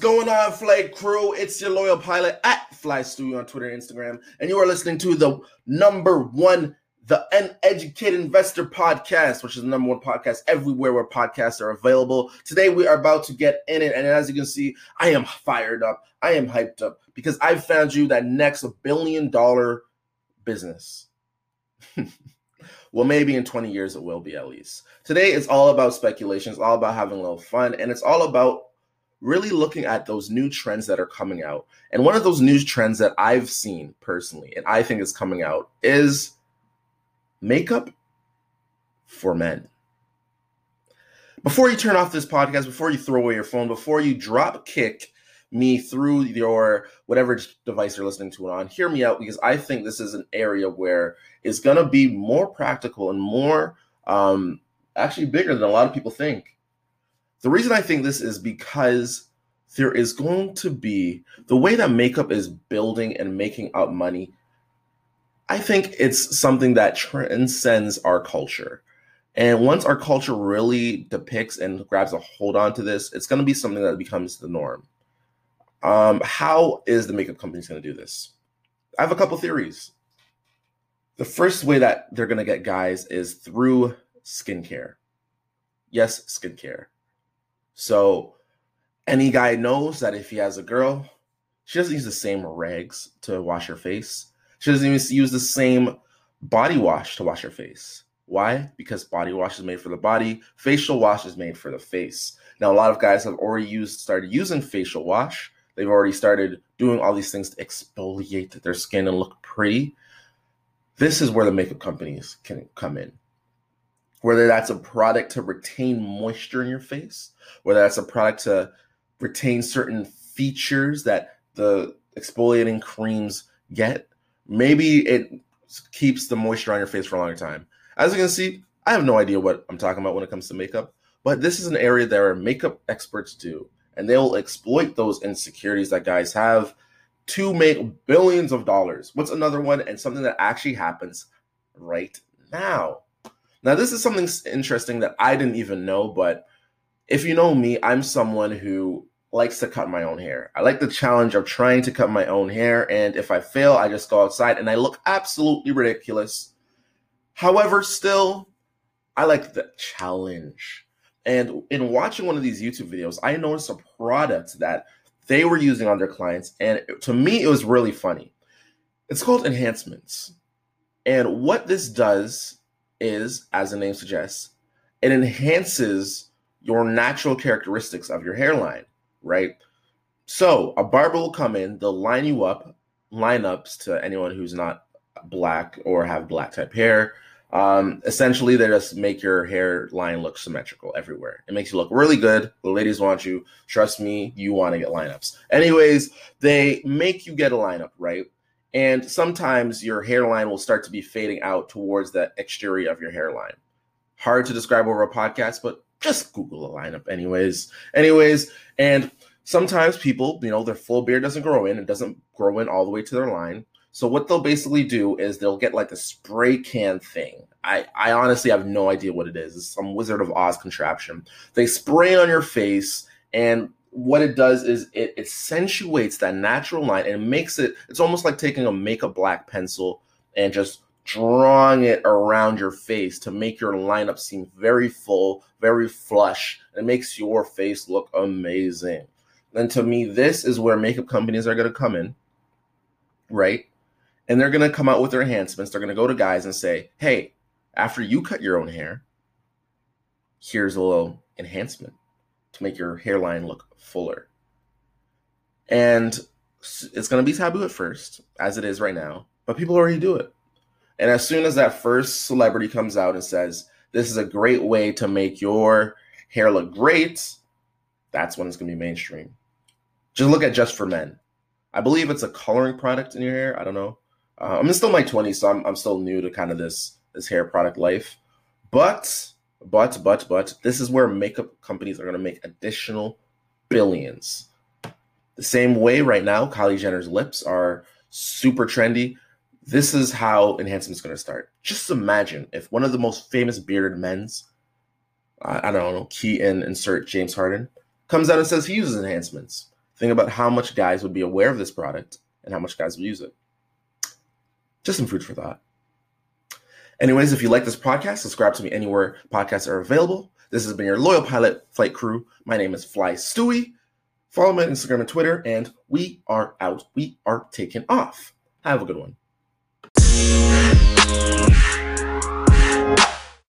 going on, Flight Crew? It's your loyal pilot at Fly Stewie on Twitter and Instagram, and you are listening to the number one, the Uneducated Investor podcast, which is the number one podcast everywhere where podcasts are available. Today, we are about to get in it, and as you can see, I am fired up. I am hyped up because I found you that next billion dollar business. well, maybe in 20 years it will be at least. Today, it's all about speculation. It's all about having a little fun, and it's all about really looking at those new trends that are coming out. And one of those new trends that I've seen personally, and I think is coming out, is makeup for men. Before you turn off this podcast, before you throw away your phone, before you drop kick me through your whatever device you're listening to it on, hear me out because I think this is an area where it's going to be more practical and more um, actually bigger than a lot of people think. The reason I think this is because there is going to be the way that makeup is building and making up money. I think it's something that transcends our culture. And once our culture really depicts and grabs a hold on to this, it's going to be something that becomes the norm. Um, how is the makeup company going to do this? I have a couple theories. The first way that they're going to get guys is through skincare. Yes, skincare. So any guy knows that if he has a girl, she doesn't use the same rags to wash her face. She doesn't even use the same body wash to wash her face. Why? Because body wash is made for the body, facial wash is made for the face. Now, a lot of guys have already used started using facial wash. They've already started doing all these things to exfoliate their skin and look pretty. This is where the makeup companies can come in whether that's a product to retain moisture in your face, whether that's a product to retain certain features that the exfoliating creams get. Maybe it keeps the moisture on your face for a longer time. As you can see, I have no idea what I'm talking about when it comes to makeup, but this is an area that our makeup experts do, and they'll exploit those insecurities that guys have to make billions of dollars. What's another one and something that actually happens right now? Now, this is something interesting that I didn't even know, but if you know me, I'm someone who likes to cut my own hair. I like the challenge of trying to cut my own hair, and if I fail, I just go outside and I look absolutely ridiculous. However, still, I like the challenge. And in watching one of these YouTube videos, I noticed a product that they were using on their clients, and to me, it was really funny. It's called enhancements. And what this does is, as the name suggests, it enhances your natural characteristics of your hairline, right? So a barber will come in, they'll line you up, lineups to anyone who's not black or have black type hair. Um, essentially, they just make your hairline look symmetrical everywhere. It makes you look really good. The ladies want you. Trust me, you want to get lineups. Anyways, they make you get a lineup, right? And sometimes your hairline will start to be fading out towards the exterior of your hairline. Hard to describe over a podcast, but just Google a lineup, anyways. Anyways, and sometimes people, you know, their full beard doesn't grow in, it doesn't grow in all the way to their line. So what they'll basically do is they'll get like a spray can thing. I, I honestly have no idea what it is. It's some Wizard of Oz contraption. They spray on your face and what it does is it accentuates that natural line and makes it it's almost like taking a makeup black pencil and just drawing it around your face to make your lineup seem very full very flush it makes your face look amazing. And to me this is where makeup companies are going to come in right? And they're going to come out with their enhancements. They're going to go to guys and say hey after you cut your own hair here's a little enhancement to make your hairline look fuller. And it's going to be taboo at first, as it is right now, but people already do it. And as soon as that first celebrity comes out and says, This is a great way to make your hair look great, that's when it's going to be mainstream. Just look at Just for Men. I believe it's a coloring product in your hair. I don't know. Uh, I'm still in my 20s, so I'm, I'm still new to kind of this this hair product life. But but, but, but, this is where makeup companies are going to make additional billions. The same way right now, Kylie Jenner's lips are super trendy. This is how enhancement's going to start. Just imagine if one of the most famous bearded men's, I don't know, key in insert James Harden, comes out and says he uses enhancements. Think about how much guys would be aware of this product and how much guys would use it. Just some food for thought. Anyways, if you like this podcast, subscribe to me anywhere podcasts are available. This has been your loyal pilot flight crew. My name is Fly Stewie. Follow me on Instagram and Twitter, and we are out. We are taking off. Have a good one.